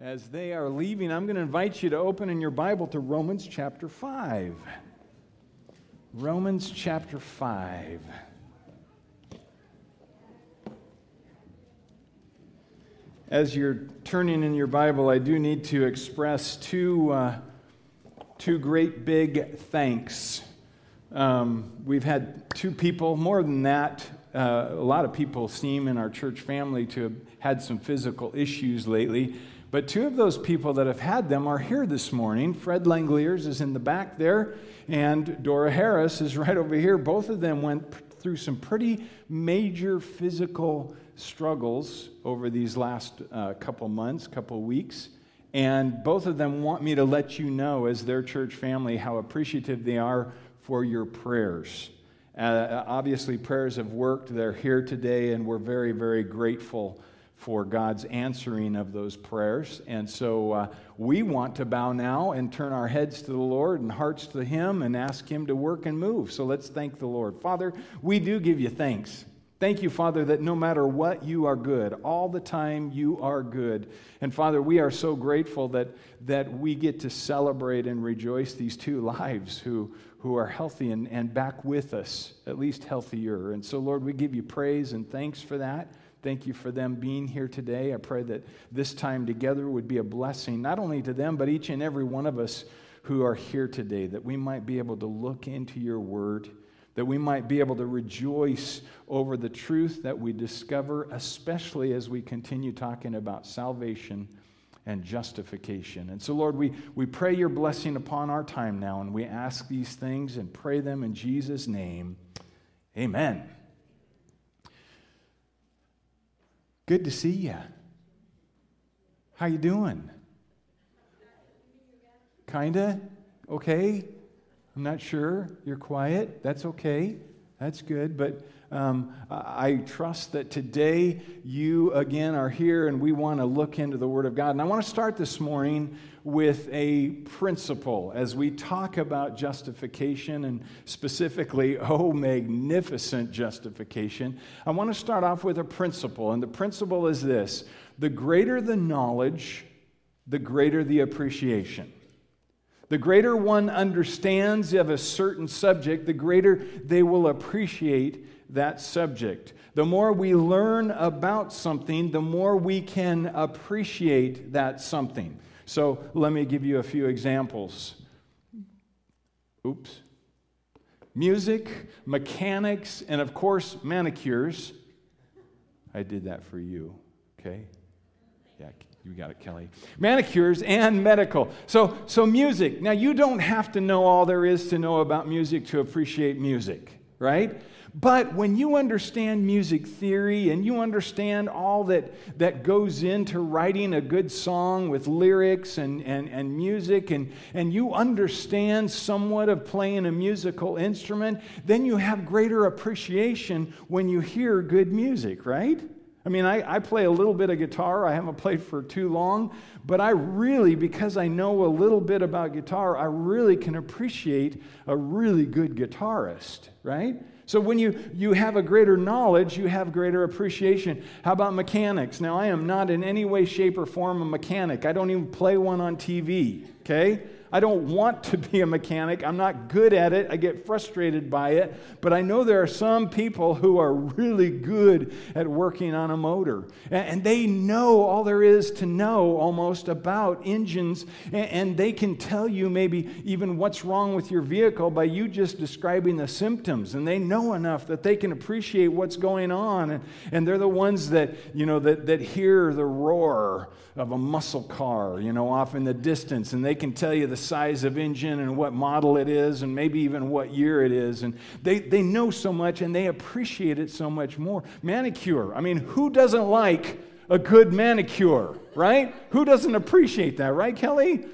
As they are leaving, I'm going to invite you to open in your Bible to Romans chapter 5. Romans chapter 5. As you're turning in your Bible, I do need to express two, uh, two great big thanks. Um, we've had two people, more than that, uh, a lot of people seem in our church family to have had some physical issues lately. But two of those people that have had them are here this morning. Fred Langliers is in the back there, and Dora Harris is right over here. Both of them went through some pretty major physical struggles over these last uh, couple months, couple weeks. And both of them want me to let you know, as their church family, how appreciative they are for your prayers. Uh, obviously, prayers have worked. They're here today, and we're very, very grateful for God's answering of those prayers. And so uh, we want to bow now and turn our heads to the Lord and hearts to Him and ask Him to work and move. So let's thank the Lord. Father, we do give you thanks. Thank you, Father, that no matter what, you are good. All the time, you are good. And Father, we are so grateful that, that we get to celebrate and rejoice these two lives who, who are healthy and, and back with us, at least healthier. And so, Lord, we give you praise and thanks for that. Thank you for them being here today. I pray that this time together would be a blessing, not only to them, but each and every one of us who are here today, that we might be able to look into your word, that we might be able to rejoice over the truth that we discover, especially as we continue talking about salvation and justification. And so, Lord, we, we pray your blessing upon our time now, and we ask these things and pray them in Jesus' name. Amen. Good to see you. How you doing? Kinda? Okay? I'm not sure. You're quiet. That's okay. That's good. But um, I trust that today you again are here and we want to look into the Word of God. And I want to start this morning with a principle as we talk about justification and specifically, oh, magnificent justification. I want to start off with a principle. And the principle is this the greater the knowledge, the greater the appreciation. The greater one understands of a certain subject, the greater they will appreciate that subject. The more we learn about something, the more we can appreciate that something. So let me give you a few examples. Oops. Music, mechanics, and of course, manicures. I did that for you, okay? Yeah, you got it, Kelly. Manicures and medical. So, so music. Now, you don't have to know all there is to know about music to appreciate music, right? But when you understand music theory and you understand all that, that goes into writing a good song with lyrics and, and, and music, and, and you understand somewhat of playing a musical instrument, then you have greater appreciation when you hear good music, right? I mean, I, I play a little bit of guitar. I haven't played for too long, but I really, because I know a little bit about guitar, I really can appreciate a really good guitarist, right? So when you, you have a greater knowledge, you have greater appreciation. How about mechanics? Now, I am not in any way, shape, or form a mechanic. I don't even play one on TV, okay? I don't want to be a mechanic. I'm not good at it. I get frustrated by it. But I know there are some people who are really good at working on a motor. And they know all there is to know almost about engines. And they can tell you maybe even what's wrong with your vehicle by you just describing the symptoms. And they know enough that they can appreciate what's going on. And they're the ones that, you know, that, that hear the roar of a muscle car, you know, off in the distance. And they can tell you the size of engine and what model it is and maybe even what year it is. And they, they know so much and they appreciate it so much more. Manicure. I mean, who doesn't like a good manicure, right? Who doesn't appreciate that, right, Kelly?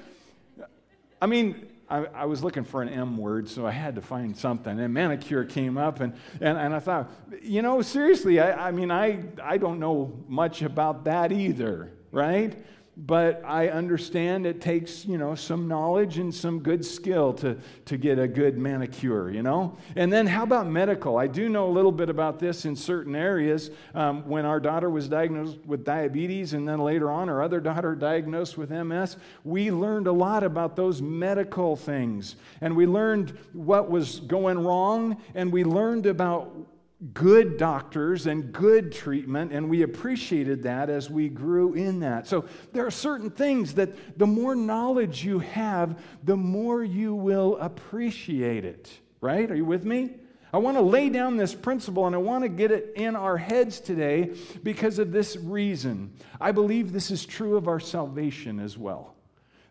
I mean, I, I, was looking for an M word, so I had to find something. And manicure came up, and, and, and I thought, you know, seriously, I, I mean, I, I don't know much about that either, right? But I understand it takes, you know, some knowledge and some good skill to, to get a good manicure, you know? And then how about medical? I do know a little bit about this in certain areas. Um, when our daughter was diagnosed with diabetes, and then later on our other daughter diagnosed with MS, we learned a lot about those medical things. And we learned what was going wrong, and we learned about good doctors and good treatment, and we appreciated that as we grew in that. So there are certain things that the more knowledge you have, the more you will appreciate it, right? Are you with me? I want to lay down this principle and I want to get it in our heads today because of this reason. I believe this is true of our salvation as well.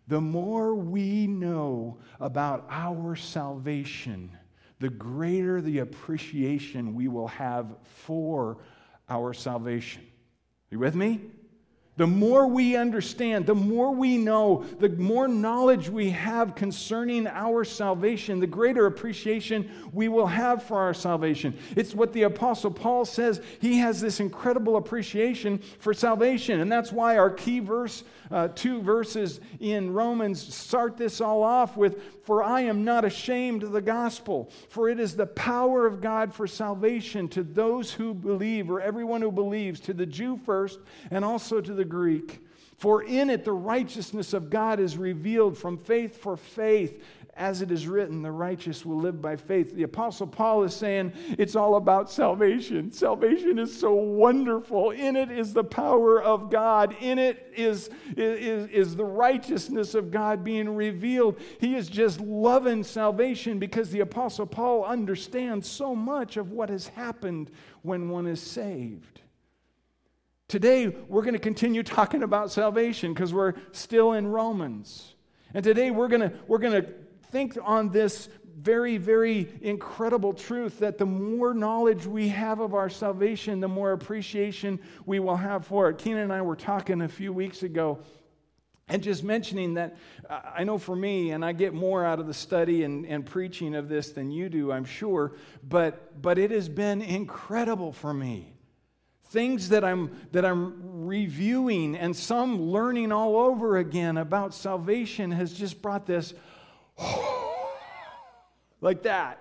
The more we know about our salvation, the greater the appreciation we will have for our salvation. You with me? The more we understand, the more we know, the more knowledge we have concerning our salvation, the greater appreciation we will have for our salvation. It's what the Apostle Paul says. He has this incredible appreciation for salvation. And that's why our key verse, uh, two verses in Romans, start this all off with For I am not ashamed of the gospel, for it is the power of God for salvation to those who believe, or everyone who believes, to the Jew first, and also to the Greek. For in it the righteousness of God is revealed from faith for faith. As it is written, the righteous will live by faith. The Apostle Paul is saying it's all about salvation. Salvation is so wonderful. In it is the power of God, in it is, is, is the righteousness of God being revealed. He is just loving salvation because the Apostle Paul understands so much of what has happened when one is saved. Today, we're going to continue talking about salvation because we're still in Romans. And today, we're going to, we're going to think on this very, very incredible truth that the more knowledge we have of our salvation, the more appreciation we will have for it. Keenan and I were talking a few weeks ago and just mentioning that uh, I know for me, and I get more out of the study and, and preaching of this than you do, I'm sure, but, but it has been incredible for me things that I'm, that I'm reviewing and some learning all over again about salvation has just brought this like that,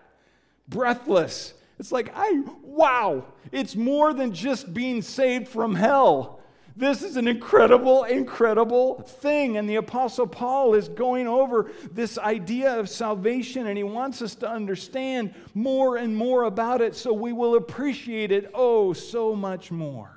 breathless. It's like, I, wow, it's more than just being saved from hell. This is an incredible, incredible thing. And the Apostle Paul is going over this idea of salvation, and he wants us to understand more and more about it so we will appreciate it oh so much more.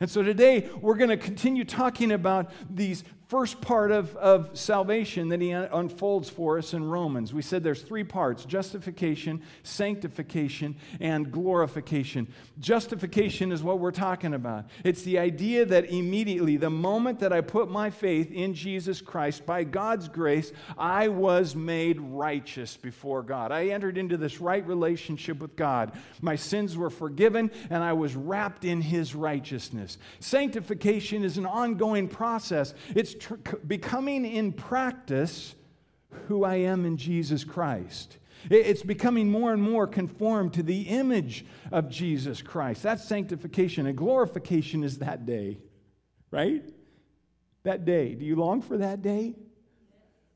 And so today we're going to continue talking about these first part of, of salvation that he unfolds for us in Romans. We said there's three parts justification, sanctification, and glorification. Justification is what we're talking about. It's the idea that immediately, the moment that I put my faith in Jesus Christ, by God's grace, I was made righteous before God. I entered into this right relationship with God. My sins were forgiven, and I was wrapped in his righteousness. Sanctification is an ongoing process. It's tr- becoming in practice who I am in Jesus Christ. It's becoming more and more conformed to the image of Jesus Christ. That's sanctification. And glorification is that day, right? That day. Do you long for that day?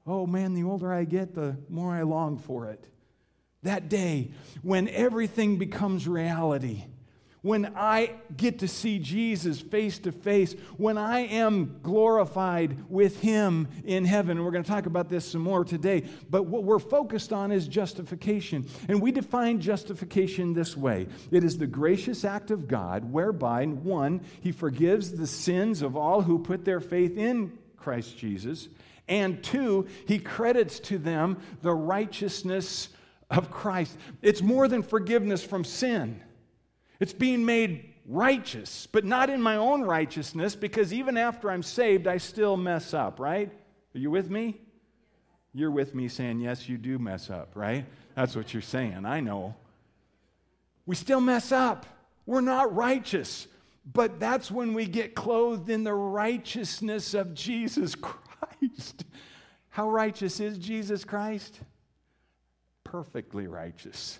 Oh man, the older I get, the more I long for it. That day when everything becomes reality when I get to see Jesus face to face, when I am glorified with Him in heaven. And we're going to talk about this some more today. But what we're focused on is justification. And we define justification this way it is the gracious act of God whereby, one, He forgives the sins of all who put their faith in Christ Jesus. And two, He credits to them the righteousness of Christ. It's more than forgiveness from sin. It's being made righteous, but not in my own righteousness, because even after I'm saved, I still mess up, right? Are you with me? You're with me saying, yes, you do mess up, right? That's what you're saying. I know. We still mess up. We're not righteous. But that's when we get clothed in the righteousness of Jesus Christ. How righteous is Jesus Christ? Perfectly righteous,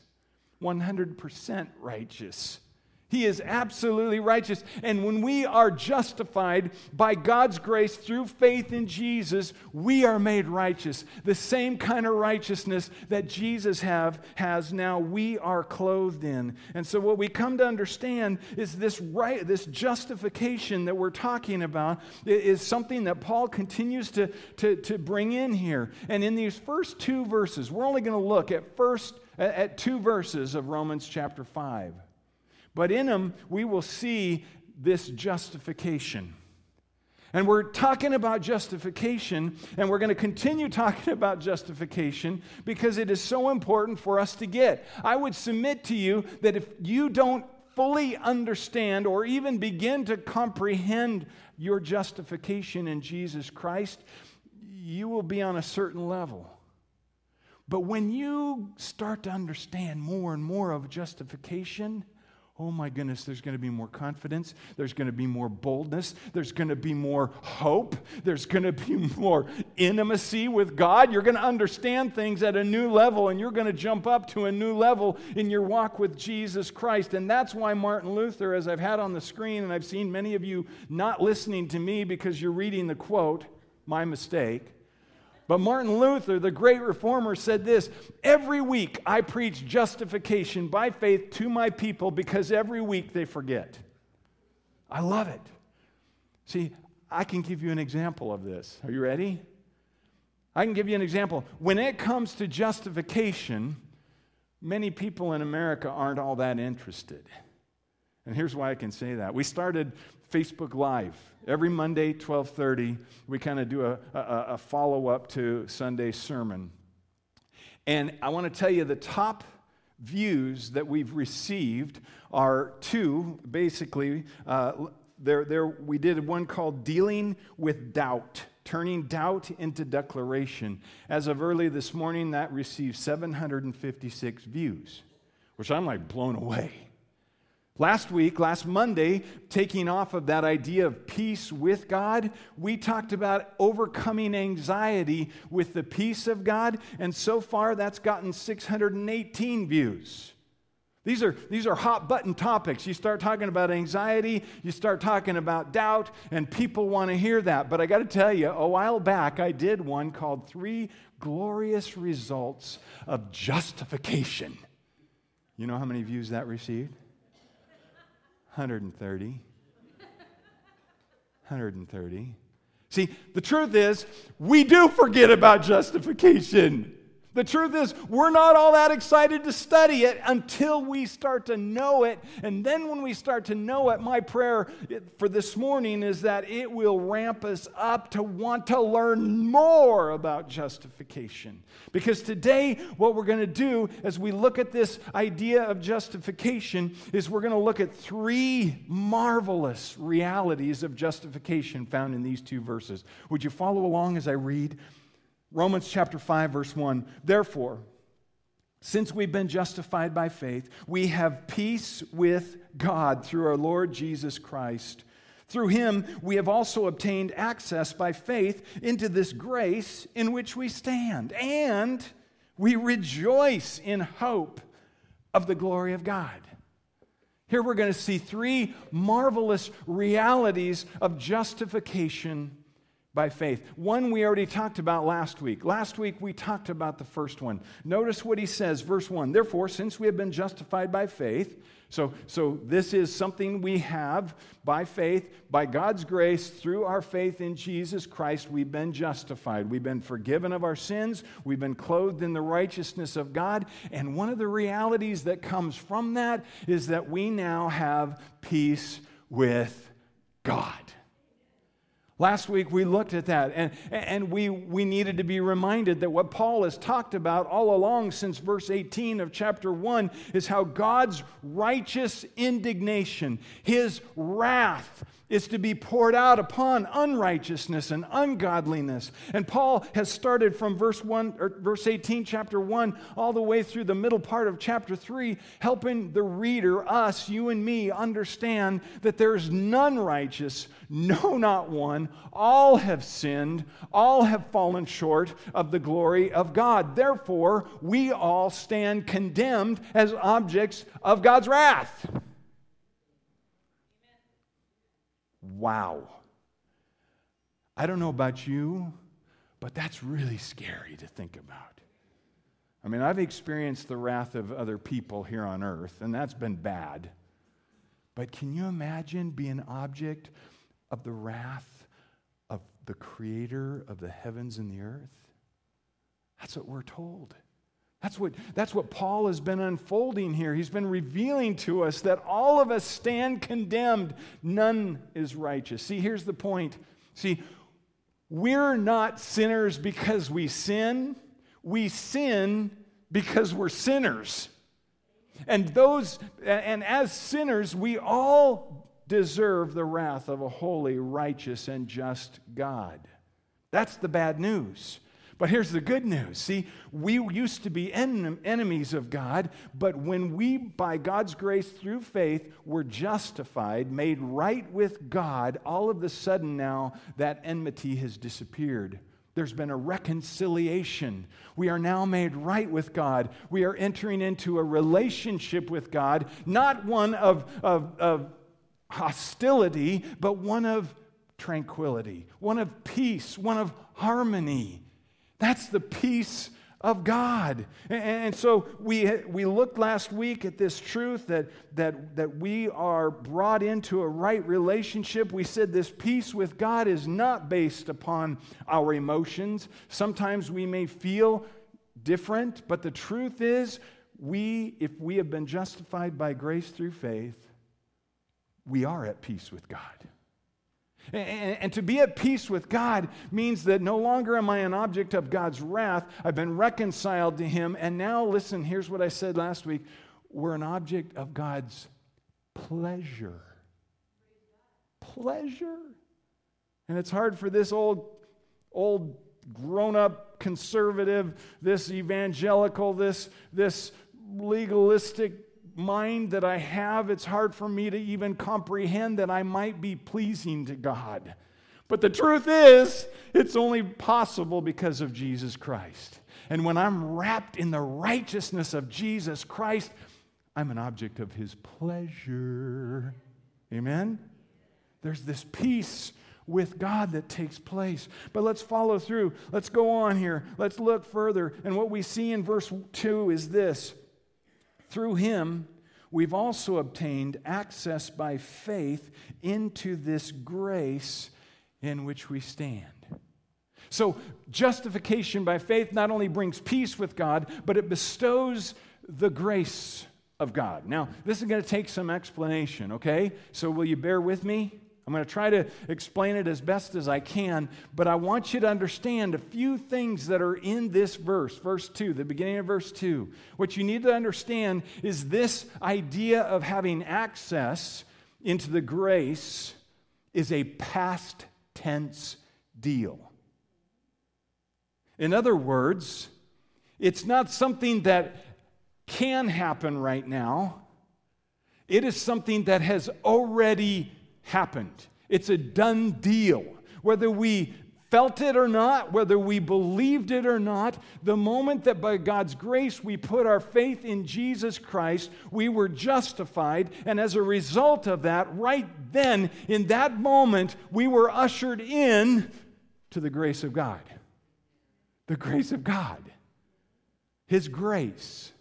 100% righteous. He is absolutely righteous. And when we are justified by God's grace through faith in Jesus, we are made righteous. The same kind of righteousness that Jesus have, has now, we are clothed in. And so, what we come to understand is this, right, this justification that we're talking about is something that Paul continues to, to, to bring in here. And in these first two verses, we're only going to look at first at two verses of Romans chapter 5. But in them, we will see this justification. And we're talking about justification, and we're going to continue talking about justification because it is so important for us to get. I would submit to you that if you don't fully understand or even begin to comprehend your justification in Jesus Christ, you will be on a certain level. But when you start to understand more and more of justification, oh my goodness, there's going to be more confidence. There's going to be more boldness. There's going to be more hope. There's going to be more intimacy with God. You're going to understand things at a new level, and you're going to jump up to a new level in your walk with Jesus Christ. And that's why Martin Luther, as I've had on the screen, and I've seen many of you not listening to me because you're reading the quote, my mistake. But Martin Luther, the great reformer, said this Every week I preach justification by faith to my people because every week they forget. I love it. See, I can give you an example of this. Are you ready? I can give you an example. When it comes to justification, many people in America aren't all that interested. And here's why I can say that. We started Facebook Live. Every Monday, 1230, we kind of do a, a, a follow-up to Sunday's sermon. And I want to tell you the top views that we've received are two, basically. Uh, there, there, we did one called Dealing with Doubt, turning doubt into declaration. As of early this morning, that received 756 views, which I'm like blown away. Last week, last Monday, taking off of that idea of peace with God, we talked about overcoming anxiety with the peace of God, and so far that's gotten 618 views. These are, these are hot button topics. You start talking about anxiety, you start talking about doubt, and people want to hear that. But I got to tell you, a while back, I did one called Three Glorious Results of Justification. You know how many views that received? 130. 130. See, the truth is, we do forget about justification. The truth is, we're not all that excited to study it until we start to know it. And then, when we start to know it, my prayer for this morning is that it will ramp us up to want to learn more about justification. Because today, what we're going to do as we look at this idea of justification is we're going to look at three marvelous realities of justification found in these two verses. Would you follow along as I read? Romans chapter 5, verse 1. Therefore, since we've been justified by faith, we have peace with God through our Lord Jesus Christ. Through him, we have also obtained access by faith into this grace in which we stand, and we rejoice in hope of the glory of God. Here we're going to see three marvelous realities of justification by faith. One we already talked about last week. Last week we talked about the first one. Notice what he says, verse 1. Therefore, since we have been justified by faith, so, so this is something we have by faith, by God's grace, through our faith in Jesus Christ, we've been justified. We've been forgiven of our sins. We've been clothed in the righteousness of God. And one of the realities that comes from that is that we now have peace with God. Last week we looked at that and, and we, we needed to be reminded that what Paul has talked about all along since verse 18 of chapter 1 is how God's righteous indignation, his wrath, is to be poured out upon unrighteousness and ungodliness. And Paul has started from verse 1 or verse 18 chapter 1 all the way through the middle part of chapter 3 helping the reader us you and me understand that there is none righteous no not one. All have sinned. All have fallen short of the glory of God. Therefore we all stand condemned as objects of God's wrath Wow. I don't know about you, but that's really scary to think about. I mean, I've experienced the wrath of other people here on earth, and that's been bad. But can you imagine being an object of the wrath of the creator of the heavens and the earth? That's what we're told. That's what, that's what Paul has been unfolding here. He's been revealing to us that all of us stand condemned. None is righteous. See, here's the point. See, we're not sinners because we sin, we sin because we're sinners. And those and as sinners, we all deserve the wrath of a holy, righteous, and just God. That's the bad news. But here's the good news. See, we used to be en- enemies of God, but when we, by God's grace through faith, were justified, made right with God, all of a sudden now that enmity has disappeared. There's been a reconciliation. We are now made right with God. We are entering into a relationship with God, not one of, of, of hostility, but one of tranquility, one of peace, one of harmony. That's the peace of God. And so we, we looked last week at this truth that, that, that we are brought into a right relationship. We said this peace with God is not based upon our emotions. Sometimes we may feel different, but the truth is, we, if we have been justified by grace through faith, we are at peace with God. And, to be at peace with God means that no longer am I an object of God's wrath. I've been reconciled to Him. And now, listen, here's what I said last week we're an object of God's pleasure. Pleasure. And it's hard for this old, old grown up conservative, this evangelical, this, this legalistic mind that I have, it's hard for me to even comprehend that I might be pleasing to God. But the truth is, it's only possible because of Jesus Christ. And when I'm wrapped in the righteousness of Jesus Christ, I'm an object of his pleasure. Amen? There's this peace with God that takes place. But let's follow through. Let's go on here. Let's look further. And what we see in verse 2 is this through him, we've also obtained access by faith into this grace in which we stand. So, justification by faith not only brings peace with God, but it bestows the grace of God. Now, this is going to take some explanation, okay? So, will you bear with me? I'm going to try to explain it as best as I can, but I want you to understand a few things that are in this verse, verse 2, the beginning of verse 2. What you need to understand is this idea of having access into the grace is a past tense deal. In other words, it's not something that can happen right now. It is something that has already happened. It's a done deal. Whether we felt it or not, whether we believed it or not, the moment that by God's grace we put our faith in Jesus Christ, we were justified. And as a result of that, right then, in that moment, we were ushered in to the grace of God. The grace of God. His grace.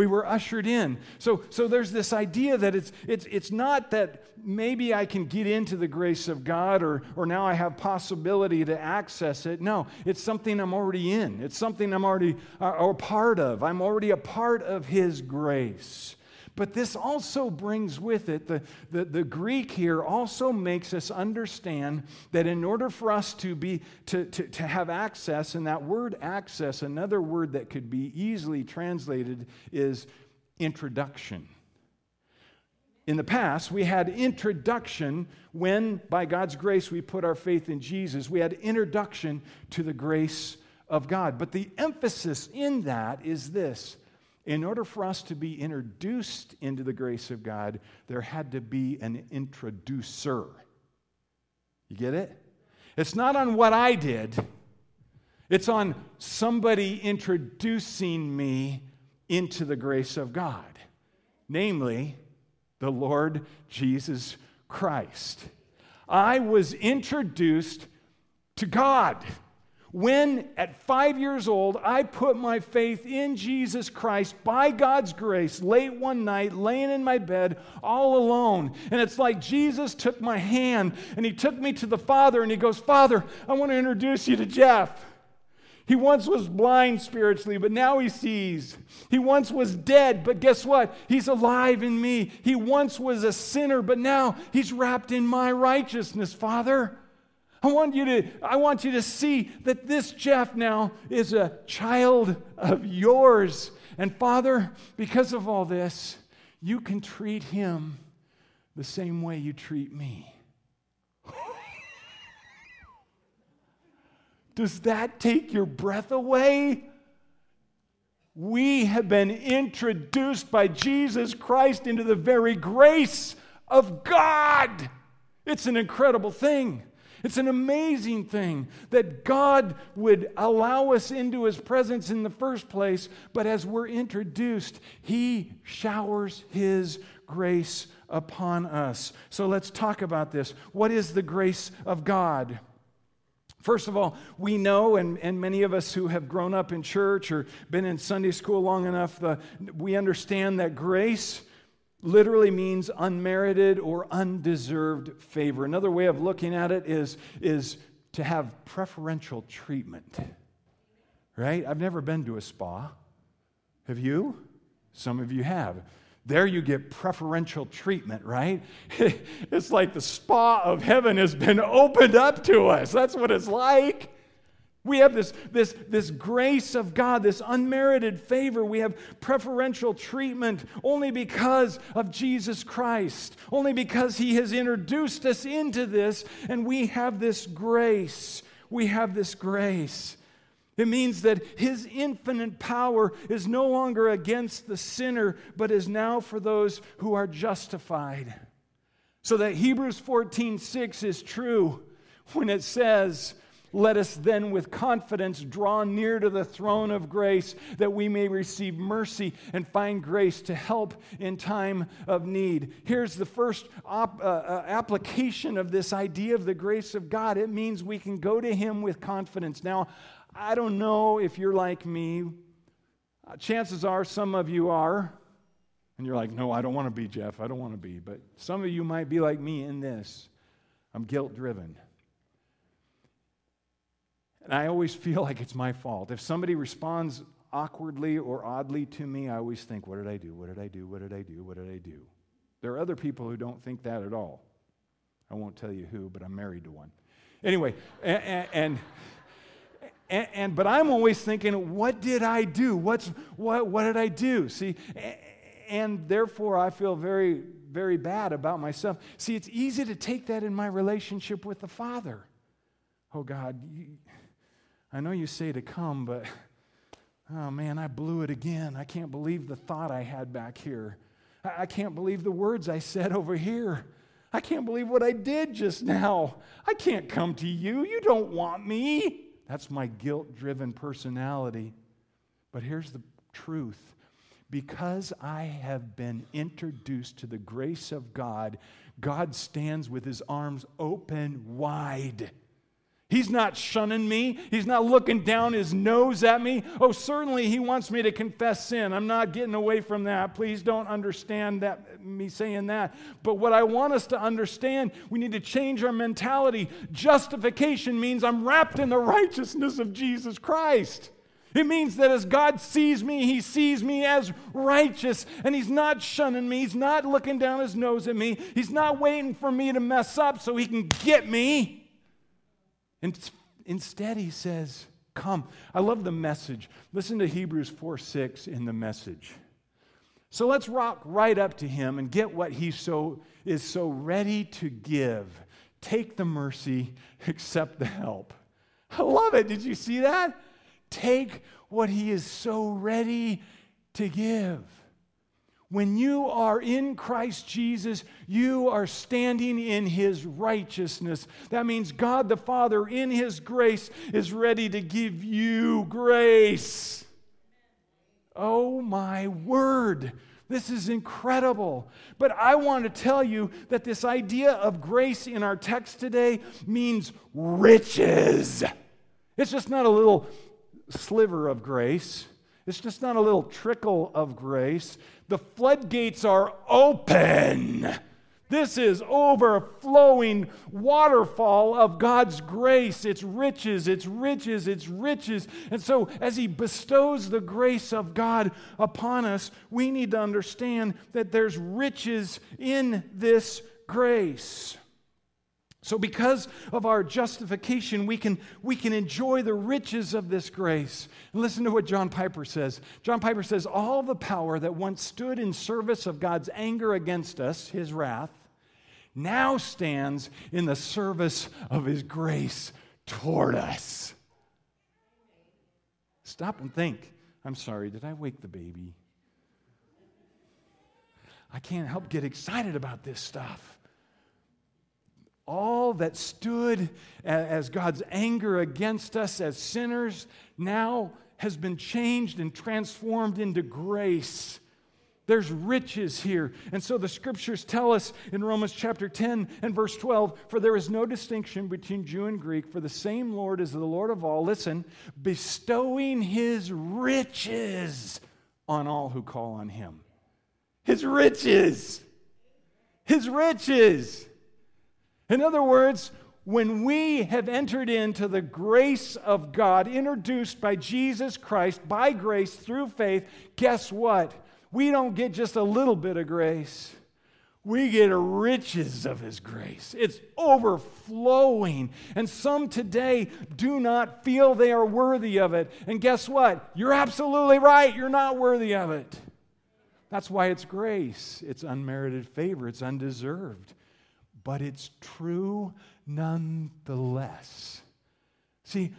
We were ushered in. So, so there's this idea that it's, it's, it's not that maybe I can get into the grace of God or, or now I have possibility to access it. No, it's something I'm already in. It's something I'm already a, a part of. I'm already a part of His grace. But this also brings with it, the, the, the, Greek here also makes us understand that in order for us to, be, to, to, to have access, and that word access, another word that could be easily translated is introduction. In the past, we had introduction when, by God's grace, we put our faith in Jesus. We had introduction to the grace of God. But the emphasis in that is this in order for us to be introduced into the grace of God, there had to be an introducer. You get it? It's not on what I did, it's on somebody introducing me into the grace of God, namely, the Lord Jesus Christ. I was introduced to God. When at five years old, I put my faith in Jesus Christ by God's grace late one night, laying in my bed all alone. And it's like Jesus took my hand and he took me to the Father and he goes, Father, I want to introduce you to Jeff. He once was blind spiritually, but now he sees. He once was dead, but guess what? He's alive in me. He once was a sinner, but now he's wrapped in my righteousness, Father. I want you to, I want you to see that this Jeff now is a child of yours. And Father, because of all this, you can treat him the same way you treat me. Does that take your breath away? We have been introduced by Jesus Christ into the very grace of God. It's an incredible thing. It's an amazing thing that God would allow us into His presence in the first place, but as we're introduced, He showers His grace upon us. So let's talk about this. What is the grace of God? First of all, we know, and, and many of us who have grown up in church or been in Sunday school long enough, uh, we understand that grace literally means unmerited or undeserved favor. Another way of looking at it is, is to have preferential treatment. Right? I've never been to a spa. Have you? Some of you have. There you get preferential treatment, right? it's like the spa of heaven has been opened up to us. That's what it's like. We have this, this, this grace of God, this unmerited favor. We have preferential treatment only because of Jesus Christ, only because He has introduced us into this, and we have this grace. We have this grace. It means that His infinite power is no longer against the sinner, but is now for those who are justified. So that Hebrews 14 6 is true when it says, let us then with confidence draw near to the throne of grace that we may receive mercy and find grace to help in time of need. Here's the first op, uh, uh, application of this idea of the grace of God it means we can go to Him with confidence. Now, I don't know if you're like me. Uh, chances are some of you are. And you're like, no, I don't want to be Jeff. I don't want to be. But some of you might be like me in this. I'm guilt driven. And I always feel like it's my fault. If somebody responds awkwardly or oddly to me, I always think, what did I do? What did I do? What did I do? What did I do? There are other people who don't think that at all. I won't tell you who, but I'm married to one. Anyway, and, and, and, and but I'm always thinking, what did I do? What's, what, what did I do? See, and therefore I feel very, very bad about myself. See, it's easy to take that in my relationship with the Father. Oh, God, you, I know you say to come, but oh man, I blew it again. I can't believe the thought I had back here. I, I can't believe the words I said over here. I can't believe what I did just now. I can't come to you. You don't want me. That's my guilt driven personality. But here's the truth because I have been introduced to the grace of God, God stands with his arms open wide He's not shunning me. He's not looking down his nose at me. Oh, certainly he wants me to confess sin. I'm not getting away from that. Please don't understand that me saying that. But what I want us to understand, we need to change our mentality. Justification means I'm wrapped in the righteousness of Jesus Christ. It means that as God sees me, He sees me as righteous, and He's not shunning me. He's not looking down His nose at me. He's not waiting for me to mess up so He can get me. And instead, he says, Come. I love the message. Listen to Hebrews 4 6 in the message. So let's rock right up to him and get what he so is so ready to give. Take the mercy, accept the help. I love it. Did you see that? Take what he is so ready to give. When you are in Christ Jesus, you are standing in His righteousness. That means God the Father, in His grace, is ready to give you grace. Oh my word. This is incredible. But I want to tell you that this idea of grace in our text today means riches. It's just not a little sliver of grace, it's just not a little trickle of grace. The floodgates are open. This is overflowing waterfall of God's grace. It's riches, it's riches, it's riches. And so, as He bestows the grace of God upon us, we need to understand that there's riches in this grace. So, because of our justification, we can, we can enjoy the riches of this grace. And listen to what John Piper says. John Piper says, All the power that once stood in service of God's anger against us, his wrath, now stands in the service of His grace toward us. Stop and think. I'm sorry, did I wake the baby? I can't help get excited about this stuff. All that stood as God's anger against us as sinners now has been changed and transformed into grace there's riches here. And so the scriptures tell us in Romans chapter 10 and verse 12 for there is no distinction between Jew and Greek, for the same Lord is the Lord of all. Listen, bestowing his riches on all who call on him. His riches. His riches. In other words, when we have entered into the grace of God, introduced by Jesus Christ by grace through faith, guess what? we don't get just a little bit of grace. We get riches of His grace. It's overflowing. And some today do not feel they are worthy of it. And guess what? You're absolutely right. You're not worthy of it. That's why it's grace. It's unmerited favor, it's undeserved. But it's true nonetheless. See,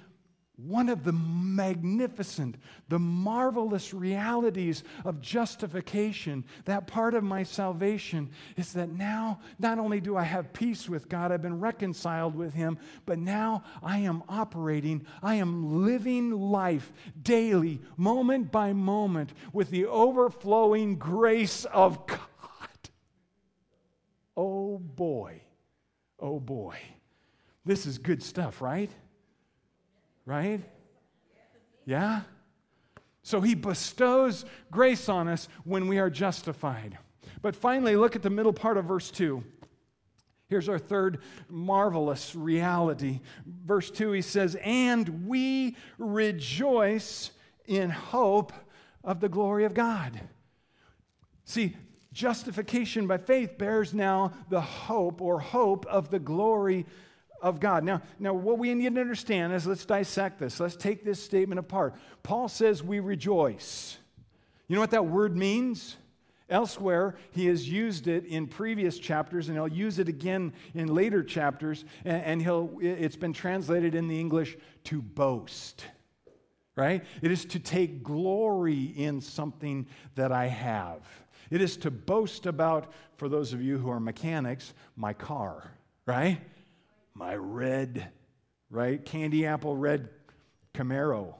one of the magnificent, the marvelous realities of justification, that part of my salvation, is that now not only do I have peace with God, I've been reconciled with Him, but now I am operating, I am living life daily, moment by moment, with the overflowing grace of God. Oh boy, oh boy. This is good stuff, right? right? Yeah? So he bestows grace on us when we are justified. But finally, look at the middle part of verse 2. Here's our third marvelous reality. Verse 2, he says, And we rejoice in hope of the glory of God. See, justification by faith bears now the hope or hope of the glory of God. Now, now, what we need to understand is let's dissect this. Let's take this statement apart. Paul says we rejoice. You know what that word means? Elsewhere, he has used it in previous chapters, and he'll use it again in later chapters, and, and he'll, it's been translated in the English to boast, right? It is to take glory in something that I have. It is to boast about, for those of you who are mechanics, my car, right? my red, right? Candy apple red Camaro.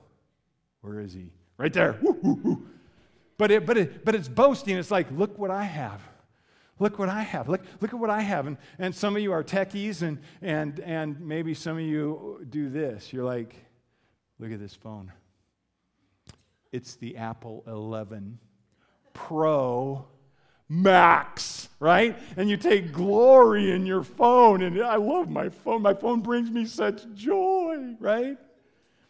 Where is he? Right there. But, it, but, it, but it's boasting. It's like, look what I have. Look what I have. Look, look at what I have. And, and some of you are techies, and, and, and maybe some of you do this. You're like, look at this phone. It's the Apple 11 Pro max, right? And you take glory in your phone. And I love my phone. My phone brings me such joy, right?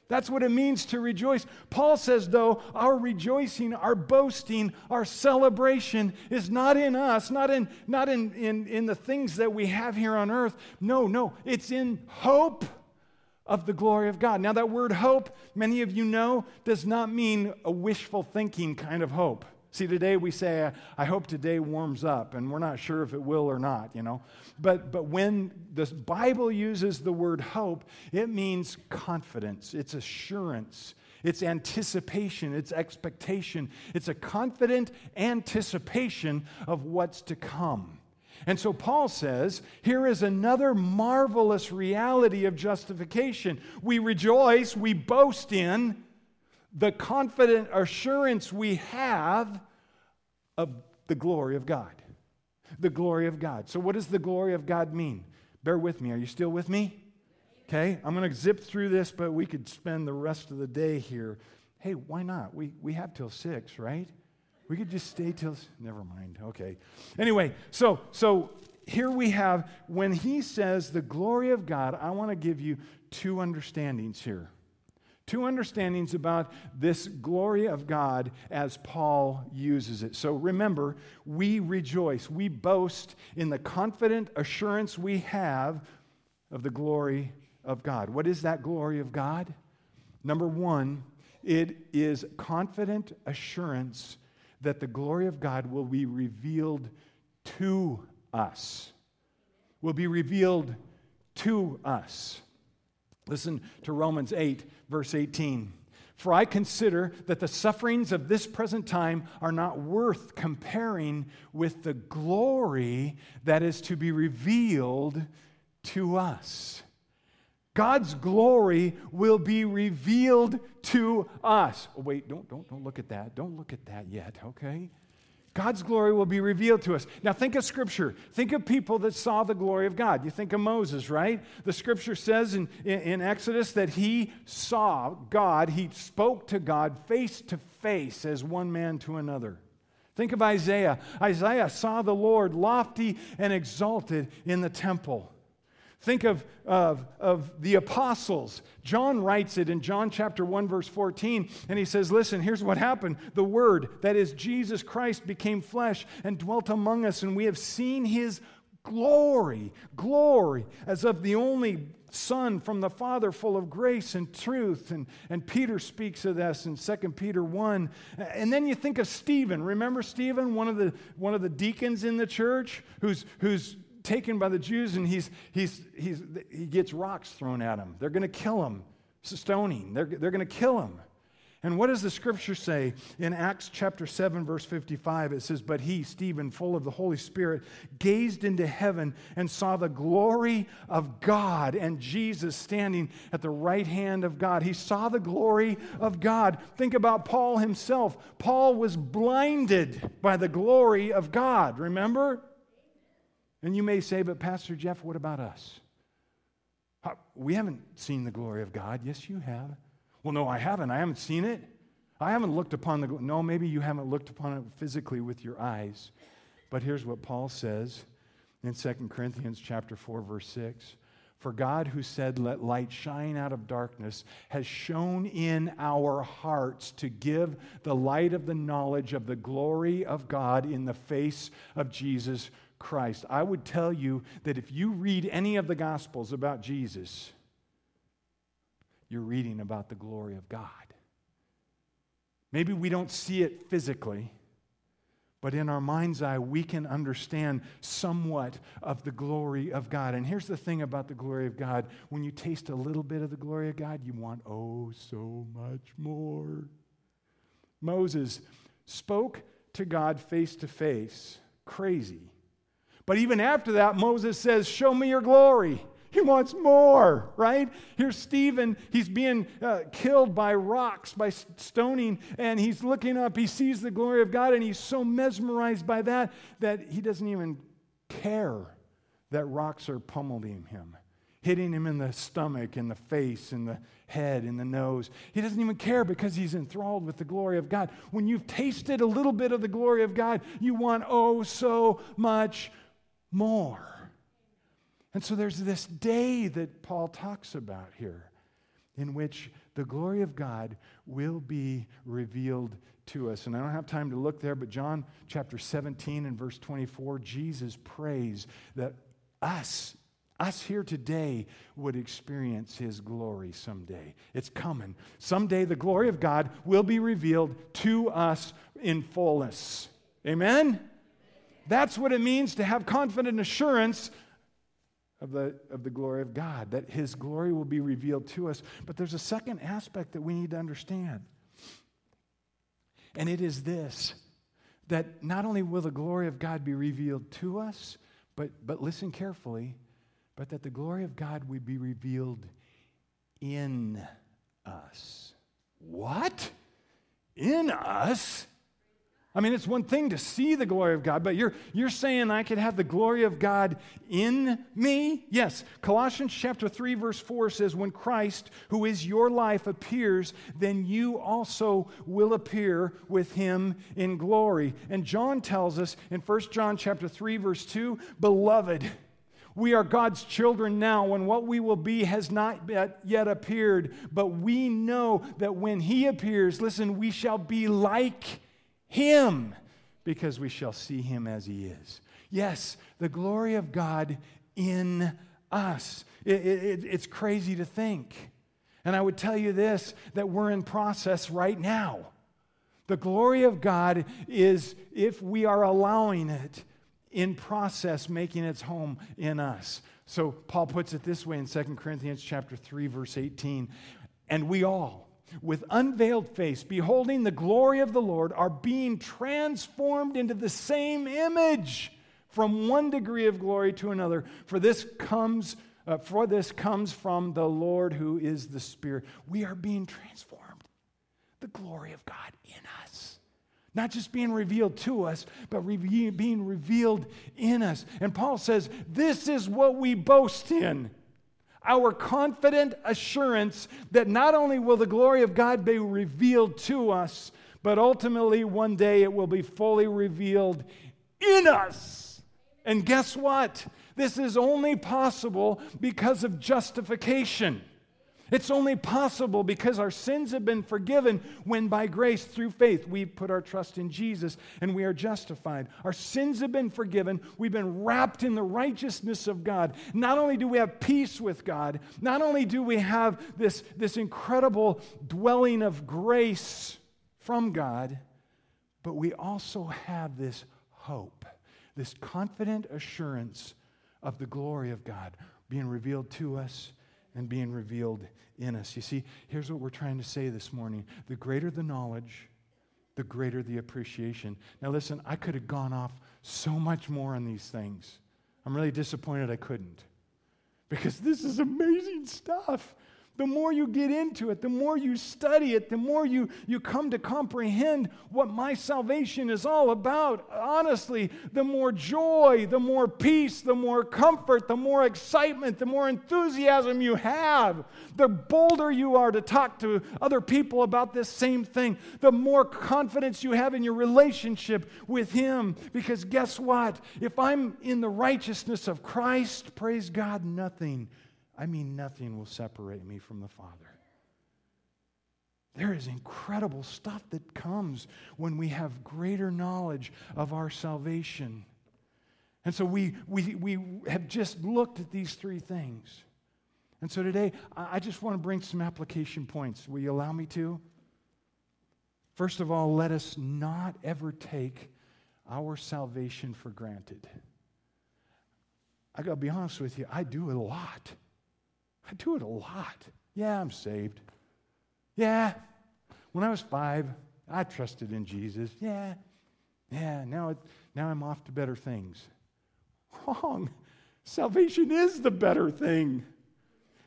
That's what it means to rejoice. Paul says, though, our rejoicing, our boasting, our celebration is not in us, not in, not in, in, in the things that we have here on earth. No, no, it's in hope of the glory of God. Now, that word hope, many of you know, does not mean a wishful thinking kind of hope. See, today we say, I hope today warms up, and we're not sure if it will or not, you know. But, but when the Bible uses the word hope, it means confidence, it's assurance, it's anticipation, it's expectation. It's a confident anticipation of what's to come. And so Paul says, here is another marvelous reality of justification. We rejoice, we boast in the confident assurance we have of the glory of God. The glory of God. So, what does the glory of God mean? Bear with me. Are you still with me? Okay, I'm going to zip through this, but we could spend the rest of the day here. Hey, why not? We, we have till six, right? We could just stay till. Never mind. Okay. Anyway, so so here we have when he says the glory of God. I want to give you two understandings here. Two understandings about this glory of God as Paul uses it. So remember, we rejoice, we boast in the confident assurance we have of the glory of God. What is that glory of God? Number one, it is confident assurance that the glory of God will be revealed to us. Will be revealed to us. Listen to Romans 8, verse 18. For I consider that the sufferings of this present time are not worth comparing with the glory that is to be revealed to us. God's glory will be revealed to us. Oh, wait, don't, don't, don't look at that. Don't look at that yet, okay? God's glory will be revealed to us. Now, think of Scripture. Think of people that saw the glory of God. You think of Moses, right? The Scripture says in, in, in, Exodus that he saw God, he spoke to God face to face as one man to another. Think of Isaiah. Isaiah saw the Lord lofty and exalted in the temple. Think of, of, of the apostles. John writes it in John chapter 1, verse 14, and he says, Listen, here's what happened. The Word, that is Jesus Christ, became flesh and dwelt among us, and we have seen his glory, glory, as of the only Son from the Father, full of grace and truth. And, and Peter speaks of this in 2 Peter 1. And then you think of Stephen. Remember Stephen, one of the, one of the deacons in the church, who's, who's taken by the Jews and he's, he's, he's, he gets rocks thrown at him. They're going to kill him, stoning. They're, they're going to kill him. And what does the scripture say in Acts chapter 7, verse 55? It says, But he, Stephen, full of the Holy Spirit, gazed into heaven and saw the glory of God and Jesus standing at the right hand of God. He saw the glory of God. Think about Paul himself. Paul was blinded by the glory of God, remember? And you may say, but Pastor Jeff, what about us? We haven't seen the glory of God. Yes, you have. Well, no, I haven't. I haven't seen it. I haven't looked upon the glory. no, maybe you haven't looked upon it physically with your eyes. But here's what Paul says in 2 Corinthians chapter 4 verse 6. For God who said let light shine out of darkness has shone in our hearts to give the light of the knowledge of the glory of God in the face of Jesus Christ. I would tell you that if you read any of the Gospels about Jesus, you're reading about the glory of God. Maybe we don't see it physically, but in our mind's eye, we can understand somewhat of the glory of God. And here's the thing about the glory of God when you taste a little bit of the glory of God, you want, oh, so much more. Moses spoke to God face to face, crazy. But even after that, Moses says, Show me your glory. He wants more, right? Here's Stephen. He's being uh, killed by rocks, by stoning, and he's looking up. He sees the glory of God, and he's so mesmerized by that that he doesn't even care that rocks are pummeling him, hitting him in the stomach, in the face, in the head, in the nose. He doesn't even care because he's enthralled with the glory of God. When you've tasted a little bit of the glory of God, you want, oh, so much more. And so there's this day that Paul talks about here in which the glory of God will be revealed to us. And I don't have time to look there, but John chapter 17 and verse 24, Jesus prays that us, us here today, would experience his glory someday. It's coming. Someday the glory of God will be revealed to us in fullness. Amen? That's what it means to have confident assurance of the, of the glory of God, that His glory will be revealed to us. But there's a second aspect that we need to understand. And it is this that not only will the glory of God be revealed to us, but, but listen carefully, but that the glory of God would be revealed in us. What? In us? I mean, it's one thing to see the glory of God, but you're, you're saying I could have the glory of God in me? Yes. Colossians chapter 3, verse 4 says, When Christ, who is your life, appears, then you also will appear with him in glory. And John tells us in 1 John chapter 3, verse 2, Beloved, we are God's children now, and what we will be has not yet appeared. But we know that when He appears, listen, we shall be like him because we shall see him as he is. Yes, the glory of God in us. It, it, it's crazy to think. And I would tell you this that we're in process right now. The glory of God is, if we are allowing it, in process making its home in us. So Paul puts it this way in 2 Corinthians chapter 3 verse 18, and we all with unveiled face, beholding the glory of the Lord, are being transformed into the same image from one degree of glory to another. For this comes, uh, for this comes from the Lord who is the Spirit. We are being transformed. The glory of God in us. Not just being revealed to us, but re- being revealed in us. And Paul says, This is what we boast in our confident assurance that not only will the glory of God be revealed to us, but ultimately one day it will be fully revealed in us. And guess what? This is only possible because of justification. It's only possible because our sins have been forgiven when by grace through faith we put our trust in Jesus and we are justified. Our sins have been forgiven. We've been wrapped in the righteousness of God. Not only do we have peace with God, not only do we have this, this incredible dwelling of grace from God, but we also have this hope, this confident assurance of the glory of God being revealed to us and being revealed in us. You see, here's what we're trying to say this morning the greater the knowledge, the greater the appreciation. Now, listen, I could have gone off so much more on these things. I'm really disappointed I couldn't because this is amazing stuff. The more you get into it, the more you study it, the more you, you come to comprehend what my salvation is all about. Honestly, the more joy, the more peace, the more comfort, the more excitement, the more enthusiasm you have, the bolder you are to talk to other people about this same thing, the more confidence you have in your relationship with Him. Because guess what? If I'm in the righteousness of Christ, praise God, nothing I mean, nothing will separate me from the Father. There is incredible stuff that comes when we have greater knowledge of our salvation. And so we, we, we have just looked at these three things. And so today, I just want to bring some application points. Will you allow me to? First of all, let us not ever take our salvation for granted. I got to be honest with you, I do it a lot. I do it a lot. Yeah, I'm saved. Yeah, when I was five, I trusted in Jesus. Yeah, yeah, now, it, now I'm off to better things. Wrong. Salvation is the better thing.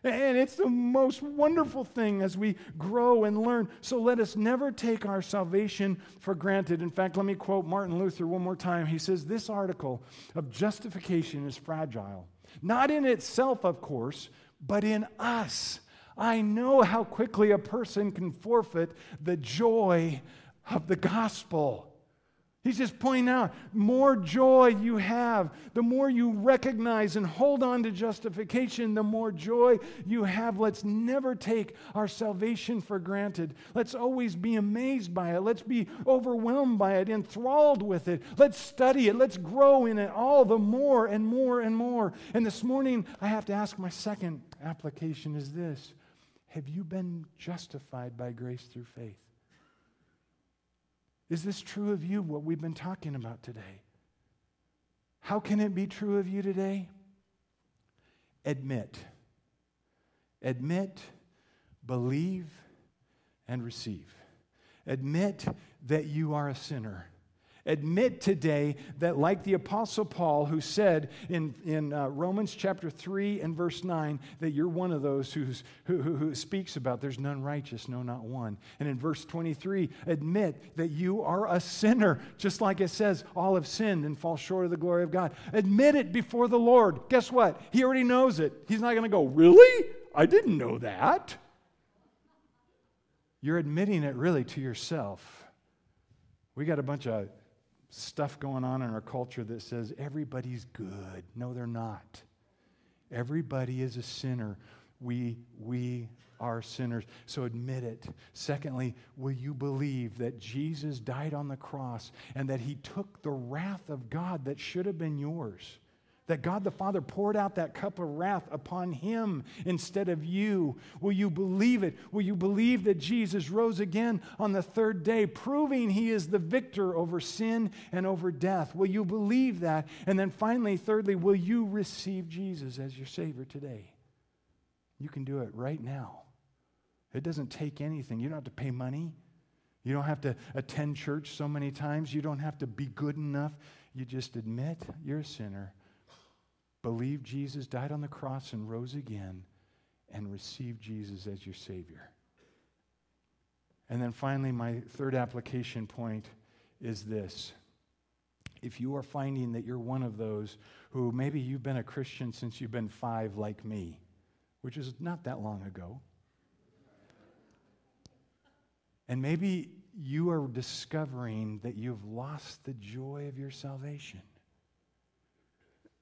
And it's the most wonderful thing as we grow and learn. So let us never take our salvation for granted. In fact, let me quote Martin Luther one more time. He says, This article of justification is fragile. Not in itself, of course, but in us. I know how quickly a person can forfeit the joy of the gospel. He's just pointing out more joy you have, the more you recognize and hold on to justification, the more joy you have. Let's never take our salvation for granted. Let's always be amazed by it. Let's be overwhelmed by it, enthralled with it. Let's study it. Let's grow in it all the more and more and more. And this morning, I have to ask my second application is this Have you been justified by grace through faith? Is this true of you, what we've been talking about today? How can it be true of you today? Admit. Admit, believe, and receive. Admit that you are a sinner. Admit today that, like the Apostle Paul, who said in, in uh, Romans chapter 3 and verse 9, that you're one of those who's, who, who, who speaks about there's none righteous, no, not one. And in verse 23, admit that you are a sinner, just like it says, all have sinned and fall short of the glory of God. Admit it before the Lord. Guess what? He already knows it. He's not going to go, Really? I didn't know that. You're admitting it really to yourself. We got a bunch of stuff going on in our culture that says everybody's good. No, they're not. Everybody is a sinner. We, we are sinners. So admit it. Secondly, will you believe that Jesus died on the cross and that he took the wrath of God that should have been yours? That God the Father poured out that cup of wrath upon him instead of you. Will you believe it? Will you believe that Jesus rose again on the third day, proving he is the victor over sin and over death? Will you believe that? And then finally, thirdly, will you receive Jesus as your Savior today? You can do it right now. It doesn't take anything. You don't have to pay money. You don't have to attend church so many times. You don't have to be good enough. You just admit you're a sinner believe Jesus died on the cross and rose again, and receive Jesus as your Savior. And then finally, my third application point is this. If you are finding that you're one of those who maybe you've been a Christian since you've been five, like me, which is not that long ago, and maybe you are discovering that you've lost the joy of your salvation.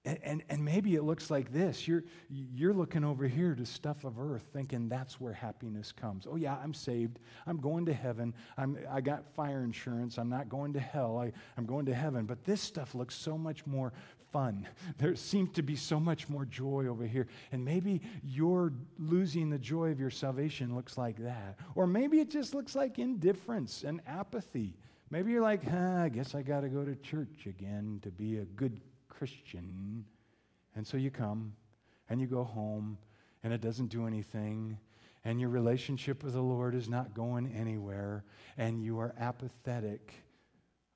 And, and, and, maybe it looks like this. You're, you're looking over here to stuff of earth, thinking that's where happiness comes. Oh, yeah, I'm saved. I'm going to heaven. I'm, I got fire insurance. I'm not going to hell. I, I'm going to heaven. But this stuff looks so much more fun. There seems to be so much more joy over here. And maybe you're losing the joy of your salvation looks like that. Or maybe it just looks like indifference and apathy. Maybe you're like, huh, I guess I got to go to church again to be a good Christian. And so you come and you go home and it doesn't do anything and your relationship with the Lord is not going anywhere and you are apathetic.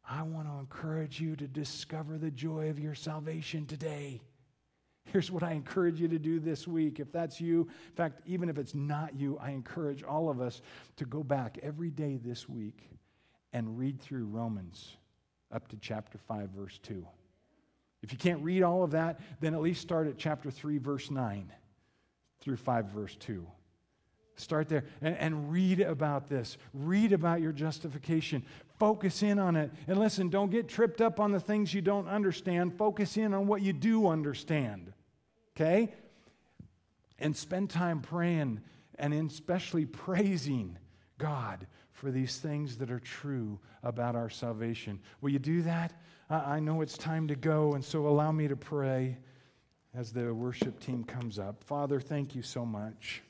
I want to encourage you to discover the joy of your salvation today. Here's what I encourage you to do this week. If that's you, in fact, even if it's not you, I encourage all of us to go back every day this week and read through Romans up to chapter 5, verse 2. If you can't read all of that, then at least start at chapter 3, verse 9 through 5, verse 2. Start there and, and, read about this. Read about your justification. Focus in on it. And listen, don't get tripped up on the things you don't understand. Focus in on what you do understand. Okay? And spend time praying and especially praising God for these things that are true about our salvation. Will you do that? I know it's time to go, and so allow me to pray as the worship team comes up. Father, thank you so much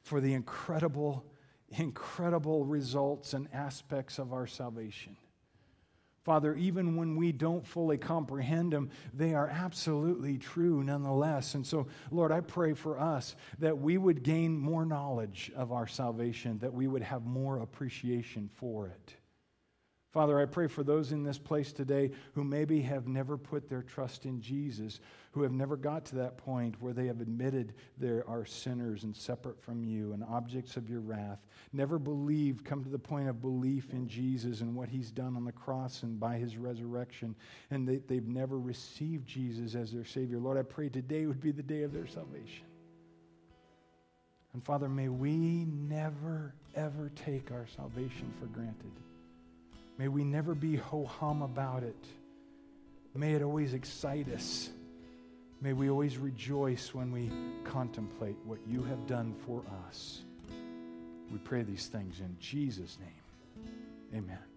for the incredible, incredible results and aspects of our salvation. Father, even when we don't fully comprehend them, they are absolutely true nonetheless. And so, Lord, I pray for us that we would gain more knowledge of our salvation, that we would have more appreciation for it. Father, I pray for those in this place today who maybe have never put their trust in Jesus, who have never got to that point where they have admitted they are sinners and separate from you and objects of your wrath, never believed, come to the point of belief in Jesus and what he's done on the cross and by his resurrection, and they, they've never received Jesus as their Savior. Lord, I pray today would be the day of their salvation. And Father, may we never, ever take our salvation for granted. May we never be ho hum about it. May it always excite us. May we always rejoice when we contemplate what you have done for us. We pray these things in Jesus' name. Amen.